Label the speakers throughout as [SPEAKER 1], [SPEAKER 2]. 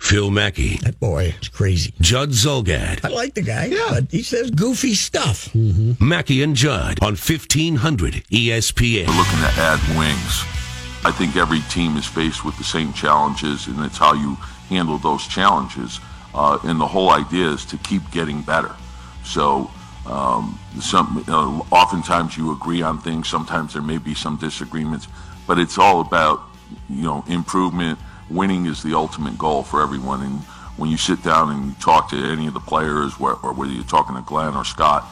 [SPEAKER 1] Phil Mackey,
[SPEAKER 2] That boy is crazy.
[SPEAKER 1] Judd Zulgad,
[SPEAKER 2] I like the guy, but he says goofy stuff.
[SPEAKER 1] Mackey and Judd on 1500 ESPN.
[SPEAKER 3] We're looking to add wings. I think every team is faced with the same challenges, and it's how you handle those challenges. Uh, and the whole idea is to keep getting better. So, um, some uh, oftentimes you agree on things. Sometimes there may be some disagreements, but it's all about you know improvement. Winning is the ultimate goal for everyone. And when you sit down and you talk to any of the players, or whether you're talking to Glenn or Scott,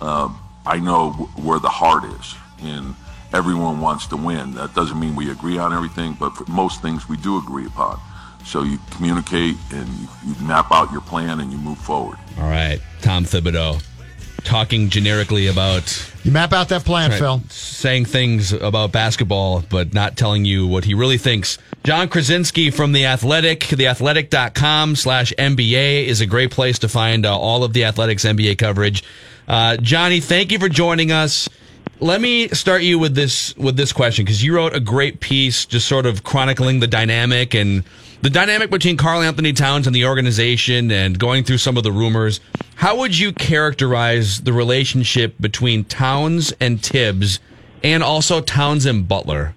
[SPEAKER 3] uh, I know where the heart is, and everyone wants to win. That doesn't mean we agree on everything, but for most things we do agree upon. So you communicate and you map out your plan and you move forward.
[SPEAKER 4] All right, Tom Thibodeau talking generically about
[SPEAKER 5] You map out that plan,
[SPEAKER 4] right,
[SPEAKER 5] Phil.
[SPEAKER 4] saying things about basketball, but not telling you what he really thinks. John Krawczynski from The Athletic, theathletic.com slash NBA is a great place to find uh, all of the Athletics NBA coverage. Uh, Johnny, thank you for joining us. Let me start you with this with this question because you wrote a great piece just sort of chronicling the dynamic and the dynamic between Karl-Anthony Towns and the organization and going through some of the rumors. How would you characterize the relationship between Towns and Thibs and also Towns and Butler?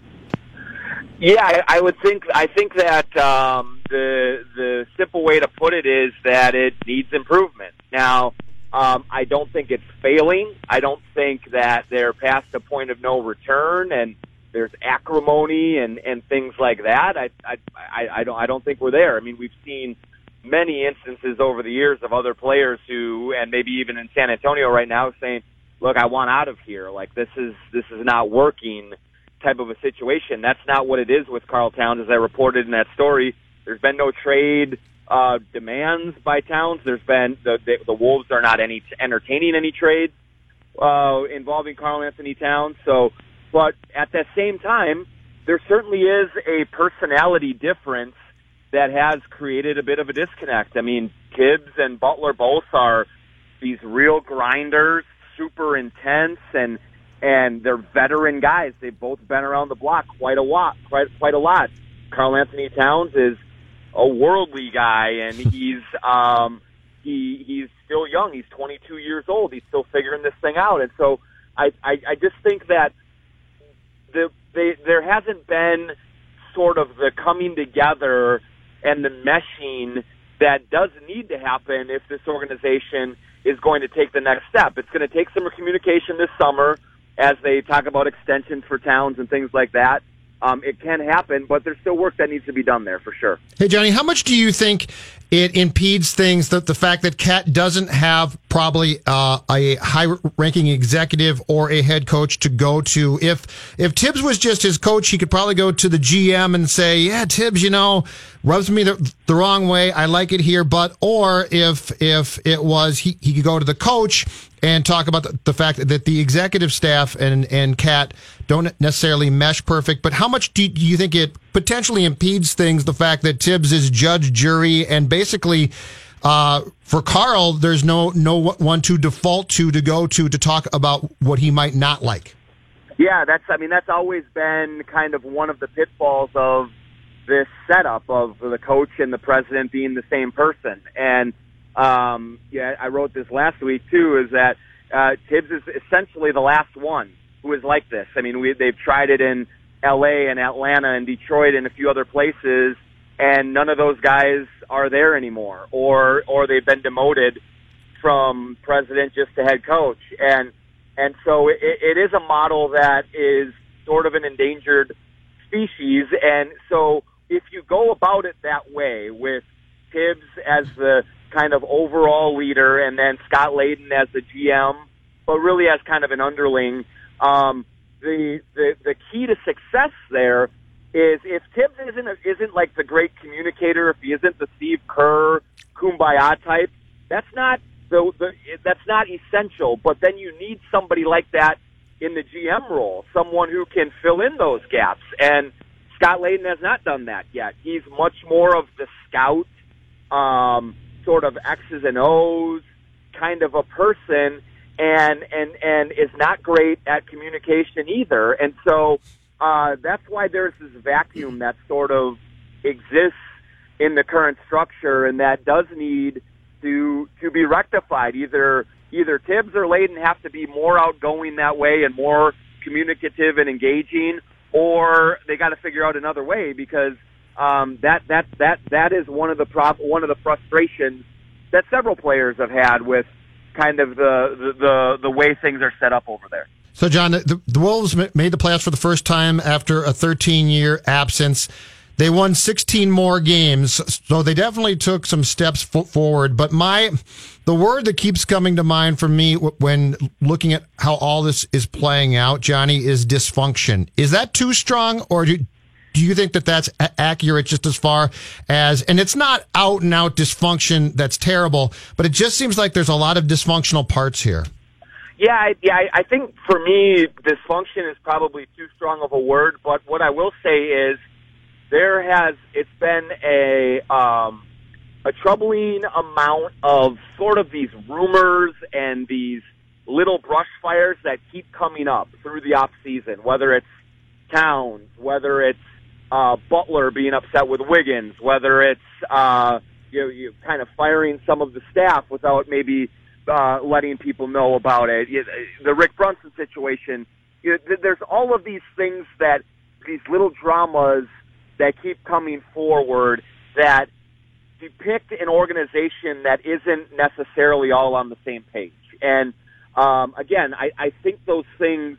[SPEAKER 6] Yeah, I, I would think. I think that um, the the simple way to put it is that it needs improvement. Now, um, I don't think it's failing. I don't think that they're past the point of no return and there's acrimony and and things like that. I I I, I don't I don't think we're there. I mean, we've seen many instances over the years of other players who, and maybe even in San Antonio right now, saying, "Look, I want out of here. Like this is this is not working." type of a situation. That's not what it is with Karl Towns, as I reported in that story. There's been no trade uh, demands by Towns. There's been the, the the Wolves are not any entertaining any trades uh, involving Karl-Anthony Towns. So, but at the same time, there certainly is a personality difference that has created a bit of a disconnect. I mean, Thibs and Butler both are these real grinders, super intense, and and they're veteran guys. They've both been around the block quite a lot, quite quite a lot. Karl-Anthony Towns is a worldly guy, and he's um, he he's still young. He's 22 years old. He's still figuring this thing out, and so I I, I just think that the they there hasn't been sort of the coming together and the meshing that does need to happen if this organization is going to take the next step. It's going to take some communication this summer as they talk about extensions for Towns and things like that. Um, it can happen, but there's still work that needs to be done there for sure.
[SPEAKER 5] Hey, Johnny, how much do you think it impedes things that the fact that KAT doesn't have probably uh, a high ranking executive or a head coach to go to? If if Thibs was just his coach, he could probably go to the GM and say, "Yeah, Thibs, you know, rubs me the, the wrong way. I like it here." But or if if it was he, he could go to the coach and talk about the, the fact that the executive staff and and KAT don't necessarily mesh perfect. But how much do, do you think it potentially impedes things? The fact that Thibs is judge, jury, and basically. Basically, uh, for Karl, there's no no one to default to to go to to talk about what he might not like.
[SPEAKER 6] Yeah, that's. I mean, that's always been kind of one of the pitfalls of this setup of the coach and the president being the same person. And um, yeah, I wrote this last week too. Is that uh, Thibs is essentially the last one who is like this. I mean, we, they've tried it in L.A. and Atlanta and Detroit and a few other places, and none of those guys are there anymore, or or they've been demoted from president just to head coach, and and so it, it is a model that is sort of an endangered species, and so if you go about it that way with Thibs as the kind of overall leader, and then Scott Layden as the GM, but really as kind of an underling. Um, the, the the key to success there is if Thibs isn't isn't like the great communicator, if he isn't the Steve Kerr kumbaya type, that's not the, the that's not essential. But then you need somebody like that in the GM role, someone who can fill in those gaps. And Scott Layden has not done that yet. He's much more of the scout, um, sort of X's and O's kind of a person, and and and is not great at communication either. And so uh, that's why there's this vacuum that sort of exists in the current structure, and that does need to to be rectified. Either either Thibs or Layden have to be more outgoing that way and more communicative and engaging, or they got to figure out another way because um, that that that that is one of the prop one of the frustrations that several players have had with kind of the the the, the way things are set up over there.
[SPEAKER 5] So, John, the, the Wolves made the playoffs for the first time after a 13 year absence. They won 16 more games, so they definitely took some steps forward. But my, the word that keeps coming to mind for me when looking at how all this is playing out, Johnny, is dysfunction. Is that too strong, or do, do you think that that's accurate just as far as, and it's not out and out dysfunction that's terrible, but it just seems like there's a lot of dysfunctional parts here.
[SPEAKER 6] Yeah, yeah. I think for me, dysfunction is probably too strong of a word. But what I will say is, there has it's been a um, a troubling amount of sort of these rumors and these little brush fires that keep coming up through the off season. Whether it's Towns, whether it's uh, Butler being upset with Wiggins, whether it's uh, you, know, you kind of firing some of the staff without maybe uh, letting people know about it. The Rick Brunson situation. You know, there's all of these things that these little dramas that keep coming forward that depict an organization that isn't necessarily all on the same page. And um, again, I, I think those things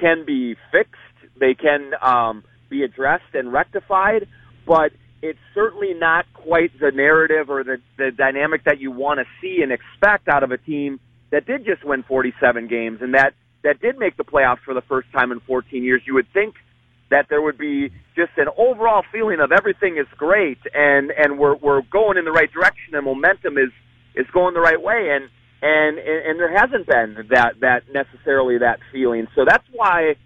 [SPEAKER 6] can be fixed. They can um, be addressed and rectified, but it's certainly not quite the narrative or the, the dynamic that you want to see and expect out of a team that did just win 47 games and that, that did make the playoffs for the first time in 14 years. You would think that there would be just an overall feeling of everything is great and, and we're, we're going in the right direction and momentum is, is going the right way. And, and, and there hasn't been that, that necessarily that feeling. So that's why,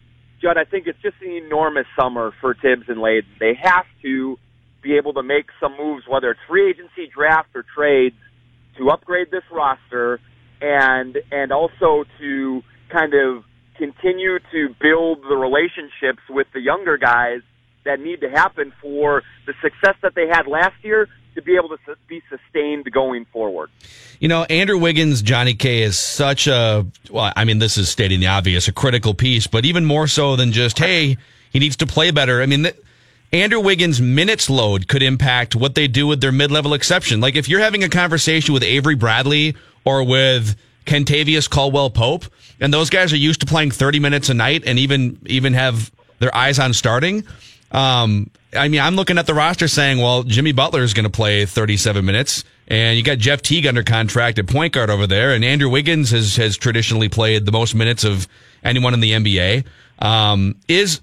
[SPEAKER 6] Judd, I think it's just an enormous summer for Thibs and Layden. They have to, be able to make some moves, whether it's free agency, draft, or trades, to upgrade this roster and and also to kind of continue to build the relationships with the younger guys that need to happen for the success that they had last year to be able to be sustained going forward.
[SPEAKER 4] You know, Andrew Wiggins, Johnny K is such a, well, I mean, this is stating the obvious, a critical piece, but even more so than just, hey, he needs to play better. I mean, th- Andrew Wiggins' minutes load could impact what they do with their mid level exception. Like if you're having a conversation with Avery Bradley or with Kentavious Caldwell Pope, and those guys are used to playing 30 minutes a night and even even have their eyes on starting. Um, I mean, I'm looking at the roster saying, well, Jimmy Butler is going to play 37 minutes, and you got Jeff Teague under contract at point guard over there, and Andrew Wiggins has has traditionally played the most minutes of anyone in the NBA. Um, is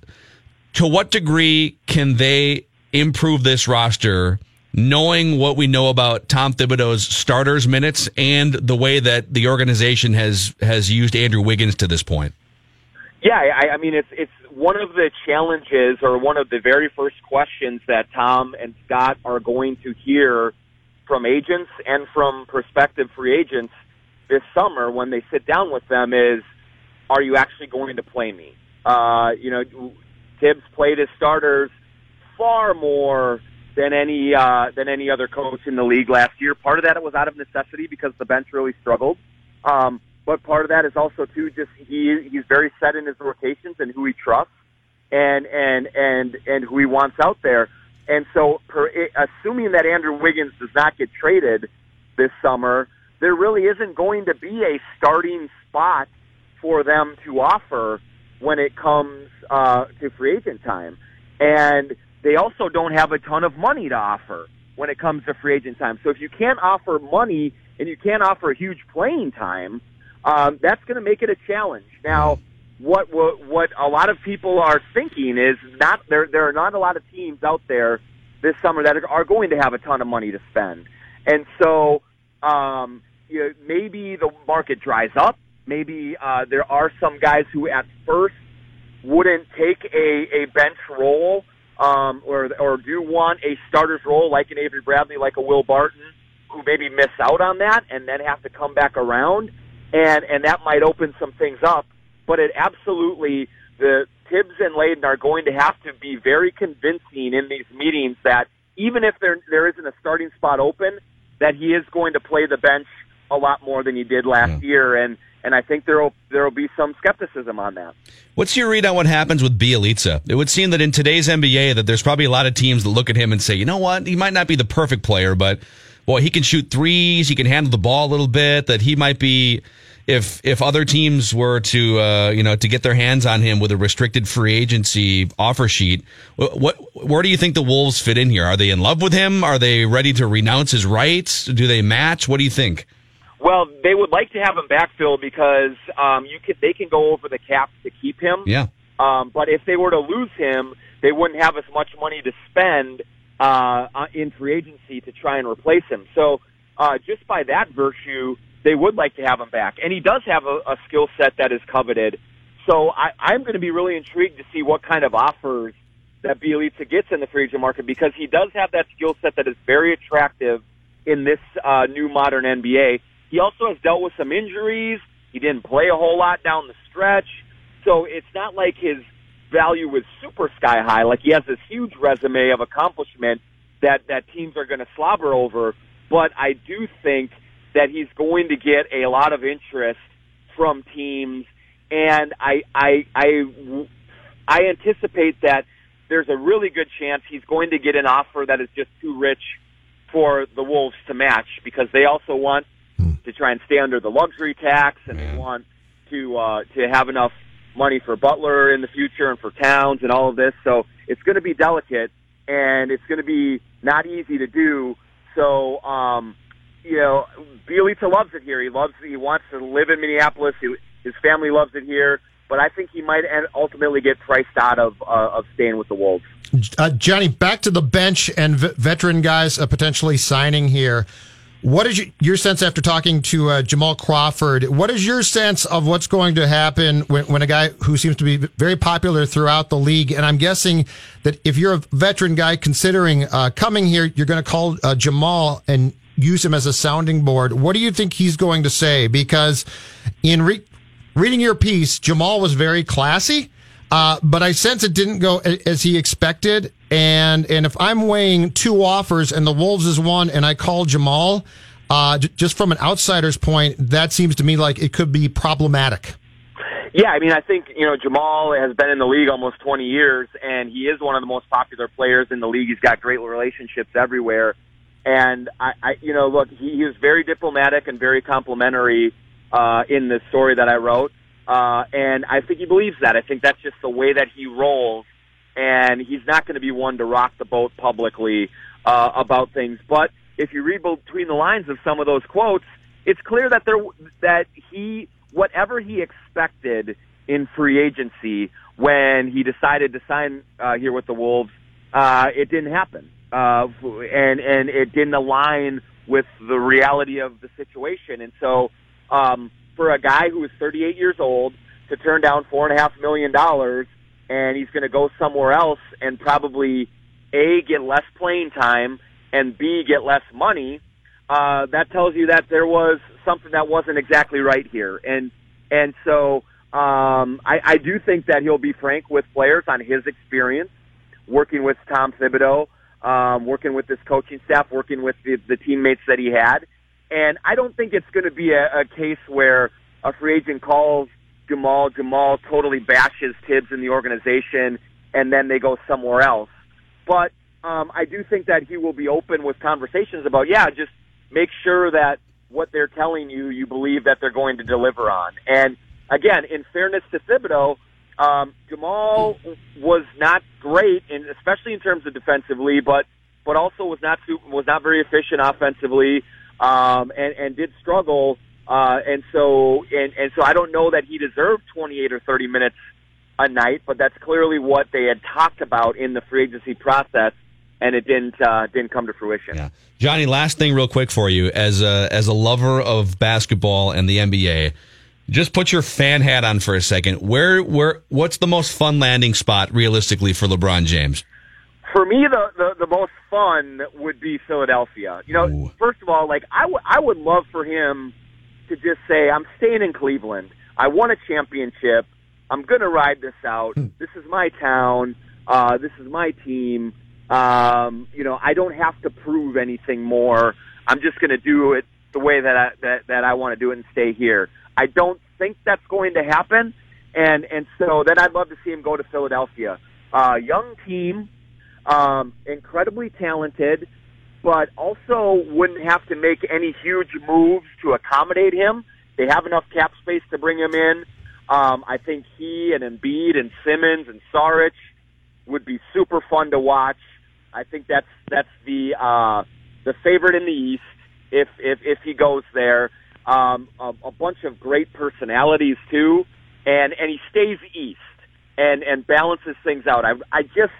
[SPEAKER 4] to what degree can they improve this roster knowing what we know about Tom Thibodeau's starters minutes and the way that the organization has has used Andrew Wiggins to this point?
[SPEAKER 6] Yeah, I, I mean it's it's one of the challenges or one of the very first questions that Tom and Scott are going to hear from agents and from prospective free agents this summer when they sit down with them is, are you actually going to play me? Uh, you know, Thibs played his starters far more than any uh, than any other coach in the league last year. Part of that it was out of necessity because the bench really struggled. Um, but part of that is also too just he he's very set in his rotations and who he trusts and and and and who he wants out there. And so, per, assuming that Andrew Wiggins does not get traded this summer, there really isn't going to be a starting spot for them to offer when it comes uh, to free agent time. And they also don't have a ton of money to offer when it comes to free agent time. So if you can't offer money and you can't offer huge playing time, um, that's going to make it a challenge. Now, what, what what a lot of people are thinking is not there. There are not a lot of teams out there this summer that are, going to have a ton of money to spend, and so um, you know, maybe the market dries up. Maybe uh, there are some guys who at first wouldn't take a, a bench role um, or or do want a starter's role like an Avery Bradley, like a Will Barton, who maybe miss out on that and then have to come back around, and and that might open some things up. But it absolutely the Thibs and Layden are going to have to be very convincing in these meetings that even if there there isn't a starting spot open, that he is going to play the bench a lot more than he did last yeah. year, and and I think there'll there'll be some skepticism on that.
[SPEAKER 4] What's your read on what happens with Bjelica? It would seem that in today's NBA, that there's probably a lot of teams that look at him and say, you know what, he might not be the perfect player, but boy, he can shoot threes, he can handle the ball a little bit. That he might be. If if other teams were to uh, you know to get their hands on him with a restricted free agency offer sheet, what where do you think the Wolves fit in here? Are they in love with him? Are they ready to renounce his rights? Do they match? What do you think?
[SPEAKER 6] Well, they would like to have him backfill because um, you could they can go over the cap to keep him.
[SPEAKER 4] Yeah.
[SPEAKER 6] Um, but if they were to lose him, they wouldn't have as much money to spend uh, uh, in free agency to try and replace him. So uh, just by that virtue, they would like to have him back, and he does have a, a skill set that is coveted. So I, I'm going to be really intrigued to see what kind of offers that Bjelica gets in the free agent market because he does have that skill set that is very attractive in this uh, new modern NBA. He also has dealt with some injuries. He didn't play a whole lot down the stretch. So it's not like his value was super sky high. Like he has this huge resume of accomplishment that, that teams are going to slobber over. But I do think that he's going to get a lot of interest from teams. And I, I, I, I anticipate that there's a really good chance he's going to get an offer that is just too rich for the Wolves to match because they also want to try and stay under the luxury tax, and Man. they want to uh, to have enough money for Butler in the future and for Towns and all of this. So it's going to be delicate, and it's going to be not easy to do. So, um, you know, Bjelica loves it here. He loves. He wants to live in Minneapolis. He, his family loves it here. But I think he might ultimately get priced out of uh, of staying with the Wolves.
[SPEAKER 5] Uh, Johnny, back to the bench and v- veteran guys uh, potentially signing here. What is your sense after talking to uh, Jamal Crawford? What is your sense of what's going to happen when, when, a guy who seems to be very popular throughout the league, and I'm guessing that if you're a veteran guy considering uh, coming here, you're going to call uh, Jamal and use him as a sounding board. What do you think he's going to say? Because in re- reading your piece, Jamal was very classy. Uh, but I sense it didn't go as he expected. And and if I'm weighing two offers and the Wolves is one, and I call Jamal, uh, j- just from an outsider's point, that seems to me like it could be problematic.
[SPEAKER 6] Yeah, I mean, I think you know Jamal has been in the league almost 20 years, and he is one of the most popular players in the league. He's got great relationships everywhere, and I, I you know, look, he, he was very diplomatic and very complimentary uh, in the story that I wrote. Uh, and I think he believes that. I think that's just the way that he rolls. And he's not going to be one to rock the boat publicly uh, about things. But if you read between the lines of some of those quotes, it's clear that there that he whatever he expected in free agency when he decided to sign uh, here with the Wolves, uh, it didn't happen, uh, and and it didn't align with the reality of the situation. And so, um, for a guy who is 38 years old to turn down four and a half million dollars, and he's going to go somewhere else and probably a get less playing time and b get less money. Uh, that tells you that there was something that wasn't exactly right here, and and so um, I, I do think that he'll be frank with players on his experience working with Tom Thibodeau, um, working with this coaching staff, working with the, the teammates that he had, and I don't think it's going to be a, a case where a free agent calls Jamal, Jamal totally bashes Thibs in the organization, and then they go somewhere else. But um, I do think that he will be open with conversations about, yeah, just make sure that what they're telling you, you believe that they're going to deliver on. And again, in fairness to Thibodeau, um, Jamal was not great, in, especially in terms of defensively, but but also was not too, was not very efficient offensively um, and, and did struggle Uh, and so, and, and so I don't know that he deserved 28 or 30 minutes a night, but that's clearly what they had talked about in the free agency process, and it didn't uh, didn't come to fruition.
[SPEAKER 4] Yeah. Johnny, last thing real quick for you as a as a lover of basketball and the NBA, just put your fan hat on for a second. Where where what's the most fun landing spot realistically for LeBron James?
[SPEAKER 6] For me, the, the the most fun would be Philadelphia. You know,
[SPEAKER 4] Ooh.
[SPEAKER 6] first of all, like I, w- I would love for him to just say, "I'm staying in Cleveland. I won a championship. I'm going to ride this out. This is my town. Uh, this is my team. Um, you know, I don't have to prove anything more. I'm just going to do it the way that I, that that I want to do it and stay here. I don't think that's going to happen, and and so then I'd love to see him go to Philadelphia. Uh, young team, um, incredibly talented, but also wouldn't have to make any huge moves to accommodate him. They have enough cap space to bring him in. Um, I think he and Embiid and Simmons and Saric would be super fun to watch. I think that's that's the uh, the favorite in the East if if if he goes there. Um, a, a bunch of great personalities too, and and he stays East and and balances things out. I I just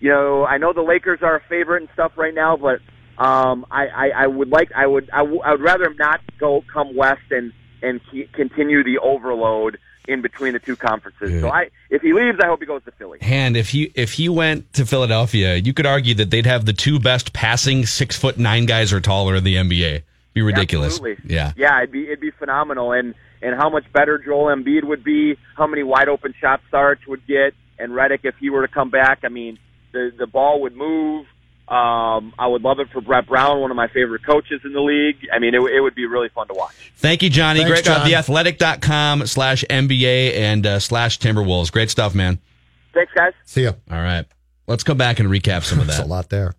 [SPEAKER 6] you know I know the Lakers are a favorite and stuff right now, but um, I, I I would like I would I, w- I would rather not go come West and and ke- continue the overload in between the two conferences. So I if he leaves, I hope he goes to Philly.
[SPEAKER 4] And if he if he went to Philadelphia, you could argue that they'd have the two best passing six foot nine guys or taller in the NBA. Be ridiculous.
[SPEAKER 6] Absolutely.
[SPEAKER 4] Yeah.
[SPEAKER 6] Yeah, it'd be it'd be phenomenal and and how much better Joel Embiid would be, how many wide open shots Sarge would get, and Redick if he were to come back. I mean, the the ball would move. Um, I would love it for Brett Brown, one of my favorite coaches in the league. I mean, it, it would be really fun to watch.
[SPEAKER 4] Thank you, Johnny.
[SPEAKER 5] Thanks,
[SPEAKER 4] Great job.
[SPEAKER 5] John.
[SPEAKER 4] Theathletic.com slash NBA and uh, slash Timberwolves. Great stuff, man.
[SPEAKER 6] Thanks, guys.
[SPEAKER 5] See ya.
[SPEAKER 4] All right. Let's come back and recap some of
[SPEAKER 5] That's a lot there.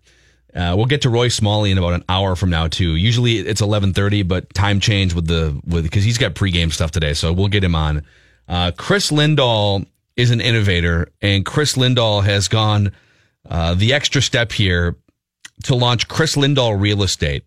[SPEAKER 4] Uh, we'll get to Roy Smalley in about an hour from now too. Usually it's eleven thirty, but time change with the with because he's got pregame stuff today, so we'll get him on. Uh, Chris Lindahl is an innovator, and Chris Lindahl has gone uh, the extra step here to launch Chris Lindahl Real Estate,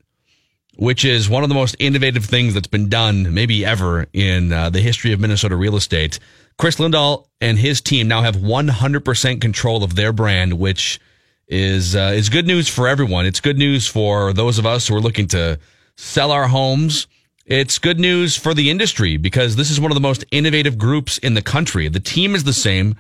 [SPEAKER 4] which is one of the most innovative things that's been done maybe ever in uh, the history of Minnesota real estate. Chris Lindahl and his team now have 100% control of their brand, which is uh, is good news for everyone. It's good news for those of us who are looking to sell our homes. It's good news for the industry because this is one of the most innovative groups in the country. The team is the same.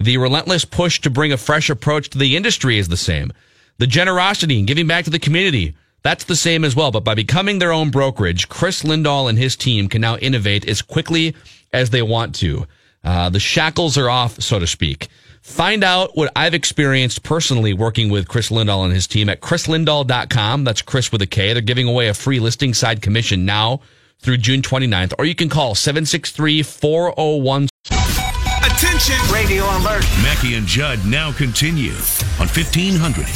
[SPEAKER 4] The relentless push to bring a fresh approach to the industry is the same. The generosity and giving back to the community, that's the same as well. But by becoming their own brokerage, Chris Lindahl and his team can now innovate as quickly as they want to. Uh, the shackles are off, so to speak. Find out what I've experienced personally working with Chris Lindahl and his team at chrislindahl.com. That's Chris with a K. They're giving away a free listing side commission now through June 29th, or you can call 763 401
[SPEAKER 7] Attention! Radio alert!
[SPEAKER 1] Mackey and Judd now continue on 1500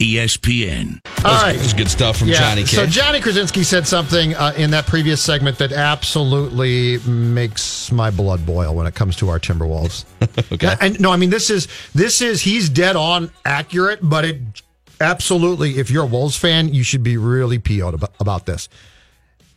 [SPEAKER 1] ESPN.
[SPEAKER 5] All right.
[SPEAKER 4] This is good stuff from
[SPEAKER 5] Yeah.
[SPEAKER 4] Johnny K.
[SPEAKER 5] So Johnny Krawczynski said something uh, in that previous segment that absolutely makes my blood boil when it comes to our Timberwolves.
[SPEAKER 4] Okay.
[SPEAKER 5] And no, I mean this is this is he's dead on accurate, but it absolutely if you're a Wolves fan, you should be really PO'd about, about this.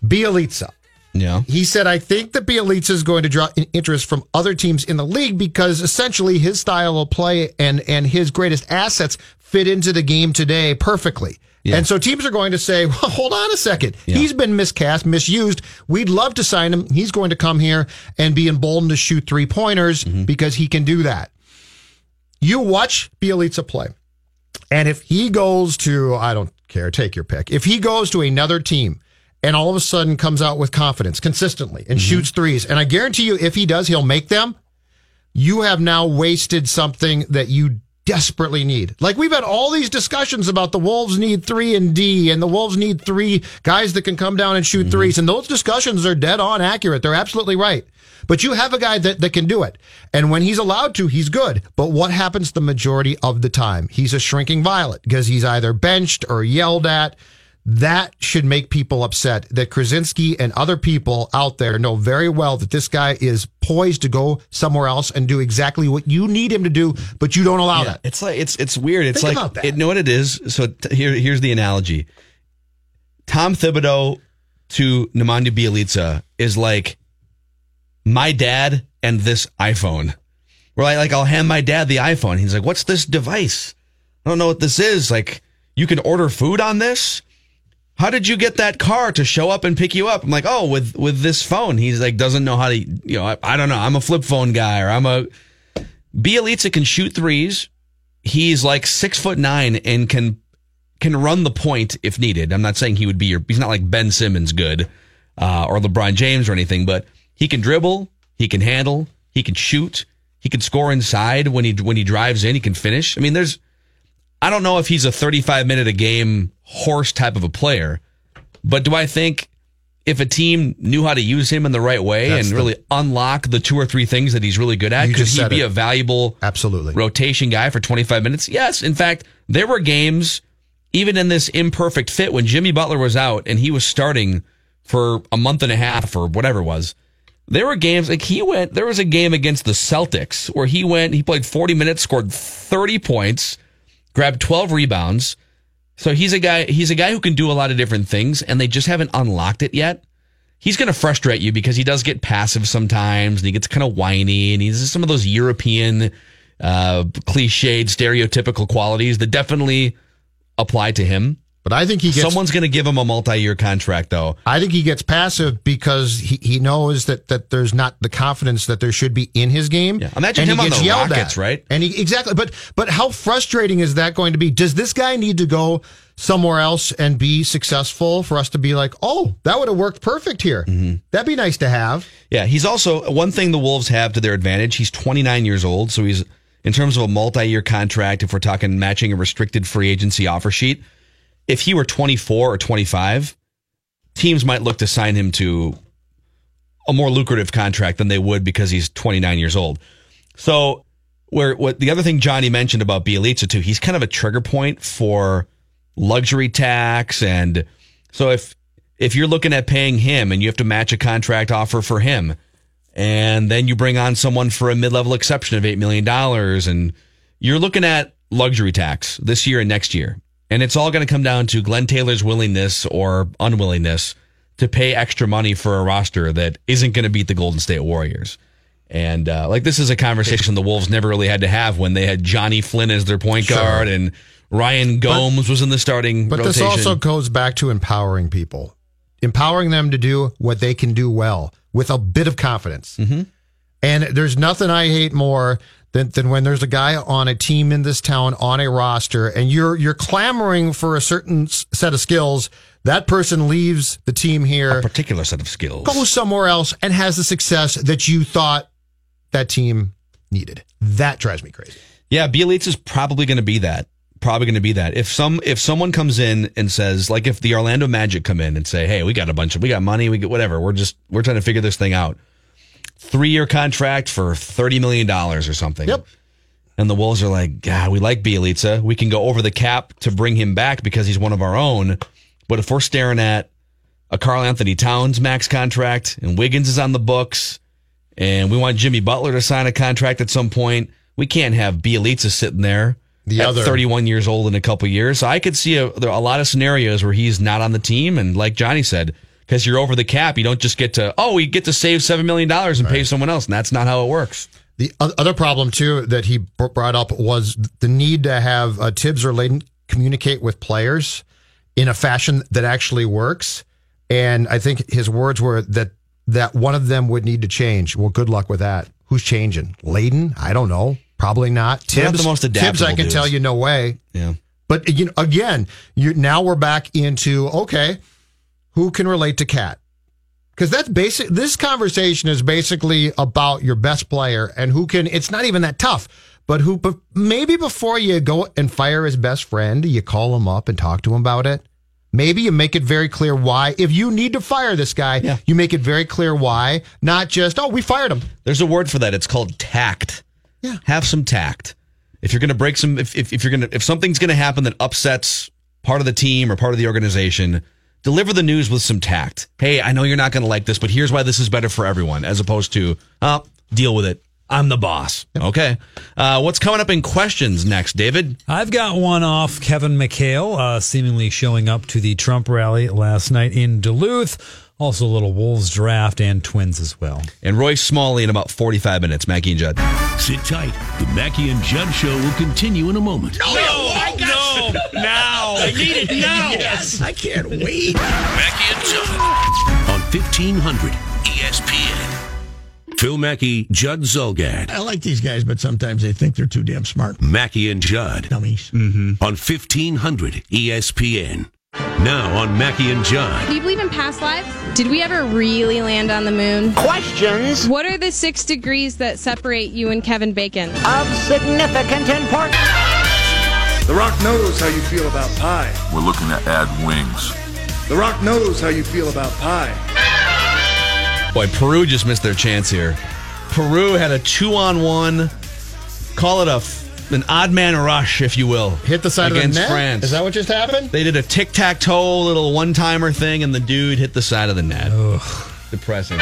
[SPEAKER 5] Bjelica.
[SPEAKER 4] Yeah.
[SPEAKER 5] He said, I think that Bjelica is going to draw interest from other teams in the league because essentially his style of play and, and his greatest assets fit into the game today perfectly.
[SPEAKER 4] Yeah.
[SPEAKER 5] And so teams are going to say, well, hold on a second.
[SPEAKER 4] Yeah.
[SPEAKER 5] He's been miscast, misused. We'd love to sign him. He's going to come here and be emboldened to shoot three pointers
[SPEAKER 4] Mm-hmm.
[SPEAKER 5] because he can do that. You watch Bjelica play. And if he goes to, I don't care, take your pick. If he goes to another team and all of a sudden comes out with confidence consistently and mm-hmm. shoots threes, and I guarantee you, if he does, he'll make them. You have now wasted something that you desperately need. Like we've had all these discussions about the Wolves need three and D, and the Wolves need three guys that can come down and shoot mm-hmm. threes, and those discussions are dead on accurate. They're absolutely right. But you have a guy that, that can do it. And when he's allowed to, he's good. But what happens the majority of the time? He's a shrinking violet because he's either benched or yelled at. That should make people upset that Krawczynski and other people out there know very well that this guy is poised to go somewhere else and do exactly what you need him to do, but you don't allow that.
[SPEAKER 4] It's like it's it's weird. It's
[SPEAKER 5] Think
[SPEAKER 4] like it, know what it is. So t- here here's the analogy. Tom Thibodeau to Nemanja Bjelica is like my dad and this iPhone. Where I like I'll hand my dad the iPhone. He's like, "What's this device? I don't know what this is." Like, you can order food on this. How did you get that car to show up and pick you up? I'm like, "Oh, with with this phone." He's like, doesn't know how to, you know, I, I don't know. I'm a flip phone guy, or I'm a Bjelica can shoot threes. He's like six foot nine and can can run the point if needed. I'm not saying he would be your. He's not like Ben Simmons good uh, or LeBron James or anything, but he can dribble, he can handle, he can shoot, he can score inside when he when he drives in. He can finish. I mean, there's. I don't know if he's a 35 minute a game horse type of a player, but do I think if a team knew how to use him in the right way
[SPEAKER 5] That's
[SPEAKER 4] and
[SPEAKER 5] the-
[SPEAKER 4] really unlock the two or three things that he's really good at, could he be
[SPEAKER 5] it.
[SPEAKER 4] a valuable
[SPEAKER 5] Absolutely.
[SPEAKER 4] rotation guy for 25 minutes? Yes. In fact, there were games, even in this imperfect fit, when Jimmy Butler was out and he was starting for a month and a half or whatever it was. There were games like he went, there was a game against the Celtics where he went, he played 40 minutes, scored 30 points, grabbed 12 rebounds. So he's a guy, he's a guy who can do a lot of different things and they just haven't unlocked it yet. He's going to frustrate you because he does get passive sometimes and he gets kind of whiny and he's some of those European, uh, cliched, stereotypical qualities that definitely apply to him.
[SPEAKER 5] But I think he gets
[SPEAKER 4] Someone's going to give him a multi-year contract though.
[SPEAKER 5] I think he gets passive because he, he knows that, that there's not the confidence that there should be in his game.
[SPEAKER 4] Yeah. Imagine
[SPEAKER 5] and
[SPEAKER 4] him
[SPEAKER 5] he
[SPEAKER 4] on
[SPEAKER 5] gets
[SPEAKER 4] the
[SPEAKER 5] yelled
[SPEAKER 4] Rockets,
[SPEAKER 5] at.
[SPEAKER 4] right?
[SPEAKER 5] And he exactly but but how frustrating is that going to be? Does this guy need to go somewhere else and be successful for us to be like, oh, that would have worked perfect here?
[SPEAKER 4] Mm-hmm.
[SPEAKER 5] That'd be nice to have.
[SPEAKER 4] Yeah, he's also one thing the Wolves have to their advantage. He's 29 years old, so he's in terms of a multi-year contract. If we're talking matching a restricted free agency offer sheet, if he were 24 or 25, teams might look to sign him to a more lucrative contract than they would because he's 29 years old. So, where what the other thing Johnny mentioned about Bjelica too, he's kind of a trigger point for luxury tax, and so if if you're looking at paying him and you have to match a contract offer for him, and then you bring on someone for a mid-level exception of eight million dollars, and you're looking at luxury tax this year and next year, and it's all going to come down to Glenn Taylor's willingness or unwillingness to pay extra money for a roster that isn't going to beat the Golden State Warriors. And uh, like this is a conversation the Wolves never really had to have when they had Johnny Flynn as their point
[SPEAKER 5] Sure.
[SPEAKER 4] guard and Ryan Gomes was in the starting
[SPEAKER 5] But
[SPEAKER 4] rotation.
[SPEAKER 5] this also goes back to empowering people, empowering them to do what they can do well with a bit of confidence.
[SPEAKER 4] Mm-hmm.
[SPEAKER 5] And there's nothing I hate more than, than when there's a guy on a team in this town on a roster and you're you're clamoring for a certain set of skills. That person leaves the team here, a
[SPEAKER 4] particular set of skills.
[SPEAKER 5] goes somewhere else, and has the success that you thought that team needed. That drives me crazy.
[SPEAKER 4] Yeah, Bjelica is probably going to be that. Probably going to be that. If some if someone comes in and says like if the Orlando Magic come in and say, "Hey, we got a bunch of we got money, we get whatever. We're just we're trying to figure this thing out." 3-year contract for 30 million dollars or something.
[SPEAKER 5] Yep.
[SPEAKER 4] And the Wolves are like, "God, we like Bjelica. We can go over the cap to bring him back because he's one of our own." But if we're staring at a Karl-Anthony Towns max contract and Wiggins is on the books and we want Jimmy Butler to sign a contract at some point, we can't have Bjelica sitting there
[SPEAKER 5] The
[SPEAKER 4] at
[SPEAKER 5] other-
[SPEAKER 4] 31 years old in a couple years. So I could see a, a lot of scenarios where he's not on the team. And like Johnny said, because you're over the cap, you don't just get to, oh, we get to save $7 million and pay someone else. And that's not how it works.
[SPEAKER 5] The other problem too that he brought up was the need to have uh, Thibs or Layden communicate with players in a fashion that actually works. And I think his words were that that one of them would need to change. Well, good luck with that. Who's changing? Layden? I don't know. Probably not. Thibs.
[SPEAKER 4] not the most
[SPEAKER 5] Thibs, I can tell you, no way.
[SPEAKER 4] Yeah.
[SPEAKER 5] But you know, again, you now we're back into okay, who can relate to KAT? Because that's basic. This conversation is basically about your best player and who can. It's not even that tough, but who? But maybe before you go and fire his best friend, you call him up and talk to him about it. Maybe you make it very clear why. If you need to fire this guy,
[SPEAKER 4] Yeah.
[SPEAKER 5] you make it very clear why, not just oh we fired him.
[SPEAKER 4] There's a word for that. It's called tact.
[SPEAKER 5] Yeah.
[SPEAKER 4] Have some tact. If you're going to break some, if, if, if you're going to, if something's going to happen that upsets part of the team or part of the organization, deliver the news with some tact. Hey, I know you're not going to like this, but here's why this is better for everyone, as opposed to, oh, deal with it. I'm the boss. Okay. Uh, what's coming up in questions next, David?
[SPEAKER 8] I've got one off Kevin McHale, uh, seemingly showing up to the Trump rally last night in Duluth. Also, a little Wolves draft and Twins as well.
[SPEAKER 4] And Roy Smalley in about 45 minutes. Mackey and Judd.
[SPEAKER 1] Sit tight. The Mackey and Judd Show will continue in a moment.
[SPEAKER 2] No, I got
[SPEAKER 8] No, now.
[SPEAKER 2] I need it now. Yes, I can't wait.
[SPEAKER 1] Mackey and Judd on 1500 ESPN. Phil Mackey, Judd Zulgad.
[SPEAKER 2] I like these guys, but sometimes they think they're too damn smart.
[SPEAKER 1] Mackey and Judd
[SPEAKER 2] Dummies. Mm-hmm.
[SPEAKER 1] on 1500 ESPN. Now on Mackey and Judd.
[SPEAKER 9] Do you believe in past lives? Did we ever really land on the moon?
[SPEAKER 10] Questions
[SPEAKER 9] What are the six degrees that separate you and Kevin Bacon?
[SPEAKER 10] of significant importance.
[SPEAKER 11] The Rock knows how you feel about pie.
[SPEAKER 3] We're looking to add wings.
[SPEAKER 11] The Rock knows how you feel about pie.
[SPEAKER 4] Boy, Peru just missed their chance here. Peru had a two on one, call it a f- an odd man rush, if you will.
[SPEAKER 5] Hit the side
[SPEAKER 4] against
[SPEAKER 5] of the net.
[SPEAKER 4] France.
[SPEAKER 5] Is that what just happened?
[SPEAKER 4] They did a tic tac toe little one timer thing, and the dude hit the side of the net. Depressing.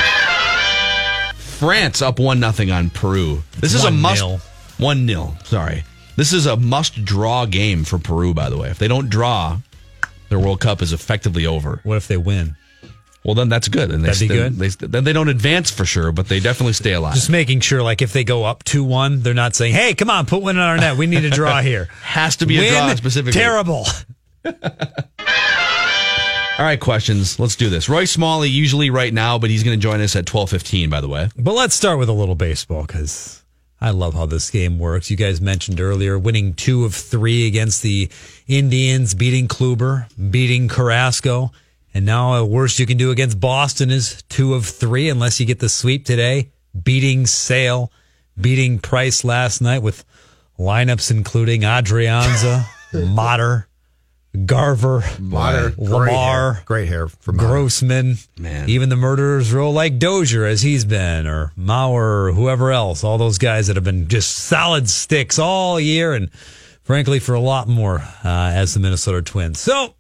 [SPEAKER 4] France up one nothing on Peru. This is a must
[SPEAKER 8] 1-0.
[SPEAKER 4] one 0 Sorry, this is a must draw game for Peru. By the way, if they don't draw, their World Cup is effectively over.
[SPEAKER 8] What if they win?
[SPEAKER 4] Well, then that's good. And they
[SPEAKER 8] That'd be
[SPEAKER 4] st-
[SPEAKER 8] good?
[SPEAKER 4] They, then they don't advance for sure, but they definitely stay alive.
[SPEAKER 8] Just making sure, like, if they go up 2 1, they're not saying, hey, come on, put one in our net. We need a draw here.
[SPEAKER 4] Has to be a draw specifically.
[SPEAKER 8] Terrible.
[SPEAKER 4] All right, questions. Let's do this. Roy Smalley usually right now, but he's going to join us at twelve fifteen. By the way,
[SPEAKER 8] But let's start with a little baseball because I love how this game works. You guys mentioned earlier winning two of three against the Indians, beating Kluber, beating Carrasco. And now the worst you can do against Boston is two of three, unless you get the sweep today, beating Sale, beating Price last night with lineups including Adrianza, Motter, Garver,
[SPEAKER 5] great
[SPEAKER 8] Lamar,
[SPEAKER 5] hair. Great hair for.
[SPEAKER 8] Grossman.
[SPEAKER 4] Man.
[SPEAKER 8] Even the murderers roll like Dozier as he's been, or Mauer, or whoever else. All those guys that have been just solid sticks all year, and frankly, for a lot more uh, as the Minnesota Twins. So,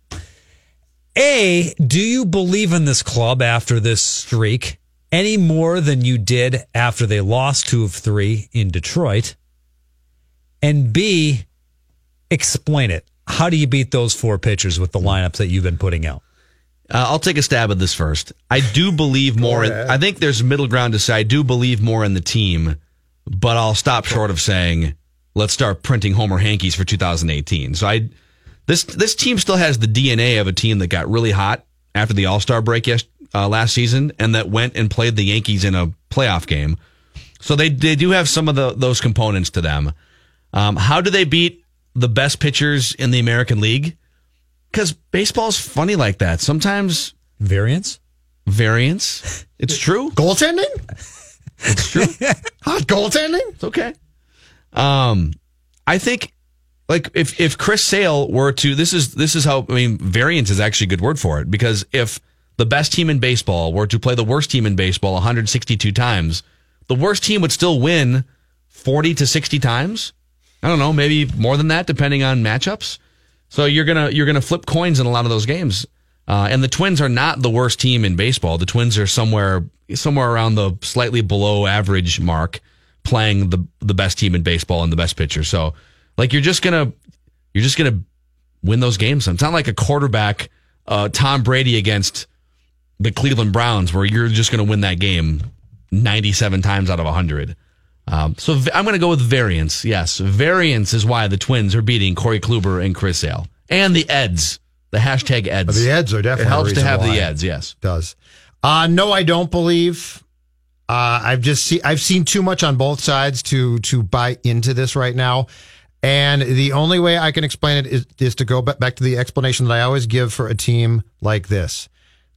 [SPEAKER 8] A, do you believe in this club after this streak any more than you did after they lost two of three in Detroit? And B, explain it. How do you beat those four pitchers with the lineups that you've been putting out?
[SPEAKER 4] uh, I'll take a stab at this first. I do believe more. In, I think there's middle ground to say I do believe more in the team, but I'll stop short of saying let's start printing Homer Hankies for 2018. So I this this team still has the DNA of a team that got really hot after the All Star break yes, uh, last season, and that went and played the Yankees in a playoff game. So they they do have some of the, those components to them. Um, how do they beat the best pitchers in the American League? Because baseball's funny like that. Sometimes
[SPEAKER 8] Variance?
[SPEAKER 4] variance. It's true.
[SPEAKER 5] Goaltending?
[SPEAKER 4] It's true.
[SPEAKER 5] Hot goaltending?
[SPEAKER 4] It's okay. Um, I think like if if Chris Sale were to this is this is how I mean variance is actually a good word for it because if the best team in baseball were to play the worst team in baseball 162 times, the worst team would still win 40 to 60 times. I don't know, maybe more than that depending on matchups. So you're gonna you're gonna flip coins in a lot of those games. Uh, and the Twins are not the worst team in baseball. The Twins are somewhere somewhere around the slightly below average mark, playing the the best team in baseball and the best pitcher. So like you're just gonna you're just gonna win those games. It's not like a quarterback, uh, Tom Brady against the Cleveland Browns, where you're just gonna win that game 97 times out of 100. Um, so v- I'm going to go with variance. Yes, variance is why the Twins are beating Corey Kluber and Chris Sale and the Eds. The hashtag Eds.
[SPEAKER 5] The Eds are definitely
[SPEAKER 4] It helps to have the Eds. Yes.
[SPEAKER 5] does. Uh, no, I don't believe. Uh, I've just see, I've seen too much on both sides to to buy into this right now, and the only way I can explain it is, is to go back to the explanation that I always give for a team like this.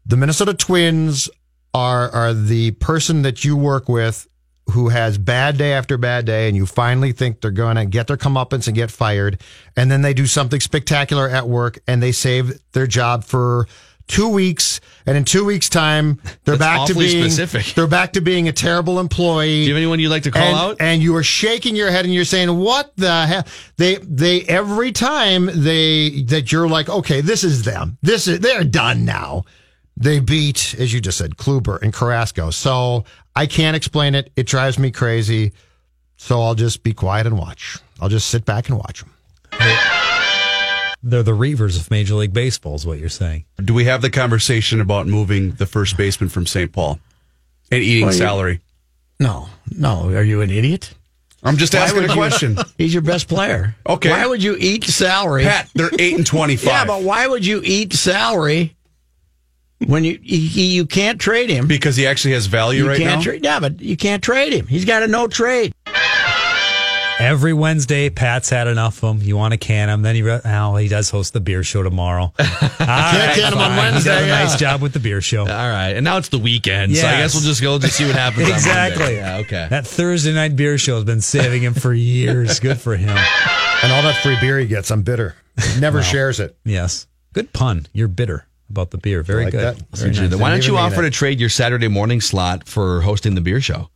[SPEAKER 5] The Minnesota Twins are are the person that you work with who has bad day after bad day, and you finally think they're going to get their comeuppance and get fired, and then they do something spectacular at work and they save their job for two weeks, and in two weeks' time they're
[SPEAKER 4] That's
[SPEAKER 5] back to being
[SPEAKER 4] specific.
[SPEAKER 5] they're back to being a terrible employee.
[SPEAKER 4] Do you have anyone you'd like to call
[SPEAKER 5] and,
[SPEAKER 4] out?
[SPEAKER 5] and you are shaking your head and you're saying, "What the hell?" They they every time they that you're like, "Okay, this is them. This is they're done now." They beat, as you just said, Kluber and Carrasco. So I can't explain it. It drives me crazy. So I'll just be quiet and watch. I'll just sit back and watch them.
[SPEAKER 8] They're the Reavers of Major League Baseball, is what you're saying.
[SPEAKER 12] Do we have the conversation about moving the first baseman from St. Paul and eating
[SPEAKER 2] Well,
[SPEAKER 12] salary?
[SPEAKER 2] No, no. Are you an idiot?
[SPEAKER 12] I'm just
[SPEAKER 2] Why
[SPEAKER 12] asking a question.
[SPEAKER 2] He's your best player.
[SPEAKER 12] Okay.
[SPEAKER 2] Why would you eat salary?
[SPEAKER 12] Pat, they're 8 and 25.
[SPEAKER 2] Yeah, but why would you eat salary when you he, he- you can't trade him?
[SPEAKER 12] Because he actually has value
[SPEAKER 2] you
[SPEAKER 12] right
[SPEAKER 2] can't
[SPEAKER 12] now.
[SPEAKER 2] Trade, yeah, but you can't trade him. He's got a no trade.
[SPEAKER 8] Every Wednesday, Pat's had enough of him. You want to can him. Then he, re- oh, he does host the beer show tomorrow. Can't
[SPEAKER 5] can him on Wednesday,
[SPEAKER 8] He does a
[SPEAKER 5] yeah.
[SPEAKER 8] nice job with the beer show.
[SPEAKER 4] All right, and now it's the weekend, so I guess we'll just go to see what happens.
[SPEAKER 8] Exactly.
[SPEAKER 4] Monday. Yeah. Okay.
[SPEAKER 8] That Thursday night beer show has been saving him for years. Good for him.
[SPEAKER 5] And all that free beer he gets, I'm bitter. He never shares it.
[SPEAKER 8] Yes. Good pun. You're bitter about the beer. Very
[SPEAKER 5] like
[SPEAKER 8] good. Very
[SPEAKER 5] Very
[SPEAKER 8] nice.
[SPEAKER 4] Why don't you offer to trade your Saturday morning slot for hosting the beer show?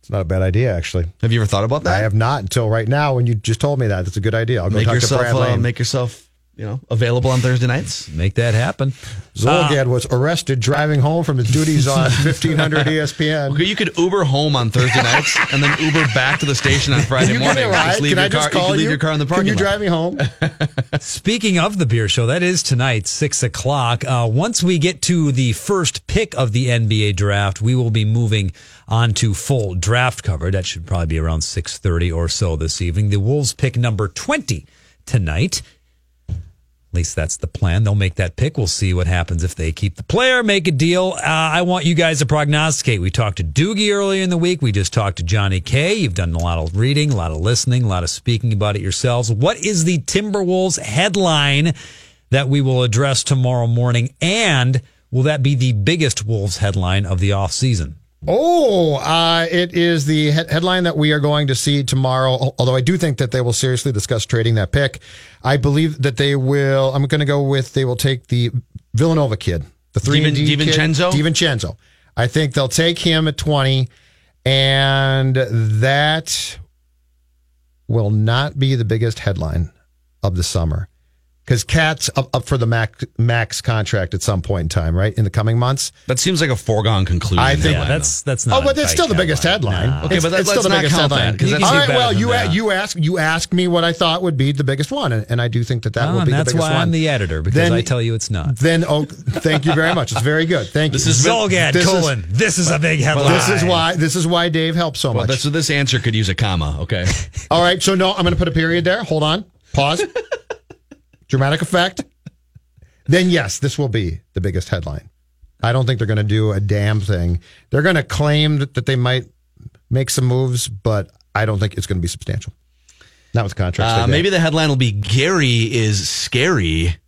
[SPEAKER 5] It's not a bad idea, actually.
[SPEAKER 4] Have you ever thought about that?
[SPEAKER 5] I have not until right now when you just told me that. That's a good idea. I'll go
[SPEAKER 4] make
[SPEAKER 5] talk
[SPEAKER 4] yourself
[SPEAKER 5] to Brad
[SPEAKER 4] uh,
[SPEAKER 5] Lane.
[SPEAKER 4] make yourself you know available on Thursday nights.
[SPEAKER 8] Make that happen.
[SPEAKER 5] Zulgad was arrested driving home from his duties on 1500 ESPN.
[SPEAKER 4] Okay, you could Uber home on Thursday nights and then Uber back to the station on Friday morning.
[SPEAKER 5] give me a ride?
[SPEAKER 4] Just leave
[SPEAKER 5] Can
[SPEAKER 4] your
[SPEAKER 5] I just call
[SPEAKER 4] you can leave
[SPEAKER 5] you?
[SPEAKER 4] your car in the
[SPEAKER 5] Can
[SPEAKER 4] parking
[SPEAKER 5] you
[SPEAKER 4] lot.
[SPEAKER 5] drive me home?
[SPEAKER 8] Speaking of the beer show, that is tonight, six o'clock. Uh, once we get to the first pick of the NBA draft, we will be moving on to full draft cover. That should probably be around six thirty or so this evening. The Wolves pick number twenty tonight. At least that's the plan. They'll make that pick. We'll see what happens if they keep the player, make a deal. Uh, I want you guys to prognosticate. We talked to Doogie earlier in the week. We just talked to Johnny K. You've done a lot of reading, a lot of listening, a lot of speaking about it yourselves. What is the Timberwolves headline that we will address tomorrow morning? And will that be the biggest Wolves headline of the offseason?
[SPEAKER 5] Oh, uh, it is the he- headline that we are going to see tomorrow. Although I do think that they will seriously discuss trading that pick. I believe that they will. I'm going to go with they will take the Villanova kid, the three
[SPEAKER 4] Divin-
[SPEAKER 5] D kid,
[SPEAKER 4] DiVincenzo?
[SPEAKER 5] DiVincenzo. I think they'll take him at 20, and that will not be the biggest headline of the summer because KAT's up, up for the max, max contract at some point in time, right? In the coming months.
[SPEAKER 4] That seems like a foregone conclusion.
[SPEAKER 5] I think-
[SPEAKER 4] headline,
[SPEAKER 8] That's that's not.
[SPEAKER 5] Oh, but
[SPEAKER 8] a
[SPEAKER 5] it's still the biggest headline.
[SPEAKER 8] Nah.
[SPEAKER 4] Okay,
[SPEAKER 5] It's-
[SPEAKER 4] but that-
[SPEAKER 5] it's still
[SPEAKER 4] let's
[SPEAKER 5] the
[SPEAKER 4] not
[SPEAKER 5] biggest
[SPEAKER 4] count that,
[SPEAKER 5] headline.
[SPEAKER 4] 'cause that's
[SPEAKER 5] All
[SPEAKER 4] even
[SPEAKER 5] right,
[SPEAKER 4] better
[SPEAKER 5] well, you
[SPEAKER 4] that.
[SPEAKER 5] you asked you asked me what I thought would be the biggest one, and, and I do think that that
[SPEAKER 8] Oh,
[SPEAKER 5] will be the biggest one.
[SPEAKER 8] that's
[SPEAKER 5] biggest
[SPEAKER 8] why
[SPEAKER 5] one.
[SPEAKER 8] I'm the editor because
[SPEAKER 5] Then-
[SPEAKER 8] I tell you it's not.
[SPEAKER 5] Then, oh, thank you very much. It's very good. Thank you.
[SPEAKER 4] This
[SPEAKER 5] you.
[SPEAKER 4] is
[SPEAKER 8] Zulgad
[SPEAKER 5] This is-
[SPEAKER 8] colon. this is a big headline.
[SPEAKER 5] This is why this is why Dave helps so much.
[SPEAKER 4] that's, so this answer could use a comma. Okay.
[SPEAKER 5] All right, so no, I'm going to put a period there. Hold on, pause. Dramatic effect. Then yes, this will be the biggest headline. I don't think they're going to do a damn thing. They're going to claim that, that they might make some moves, but I don't think it's going to be substantial. Not with the contracts.
[SPEAKER 4] Uh, maybe the headline will be Gary is scary.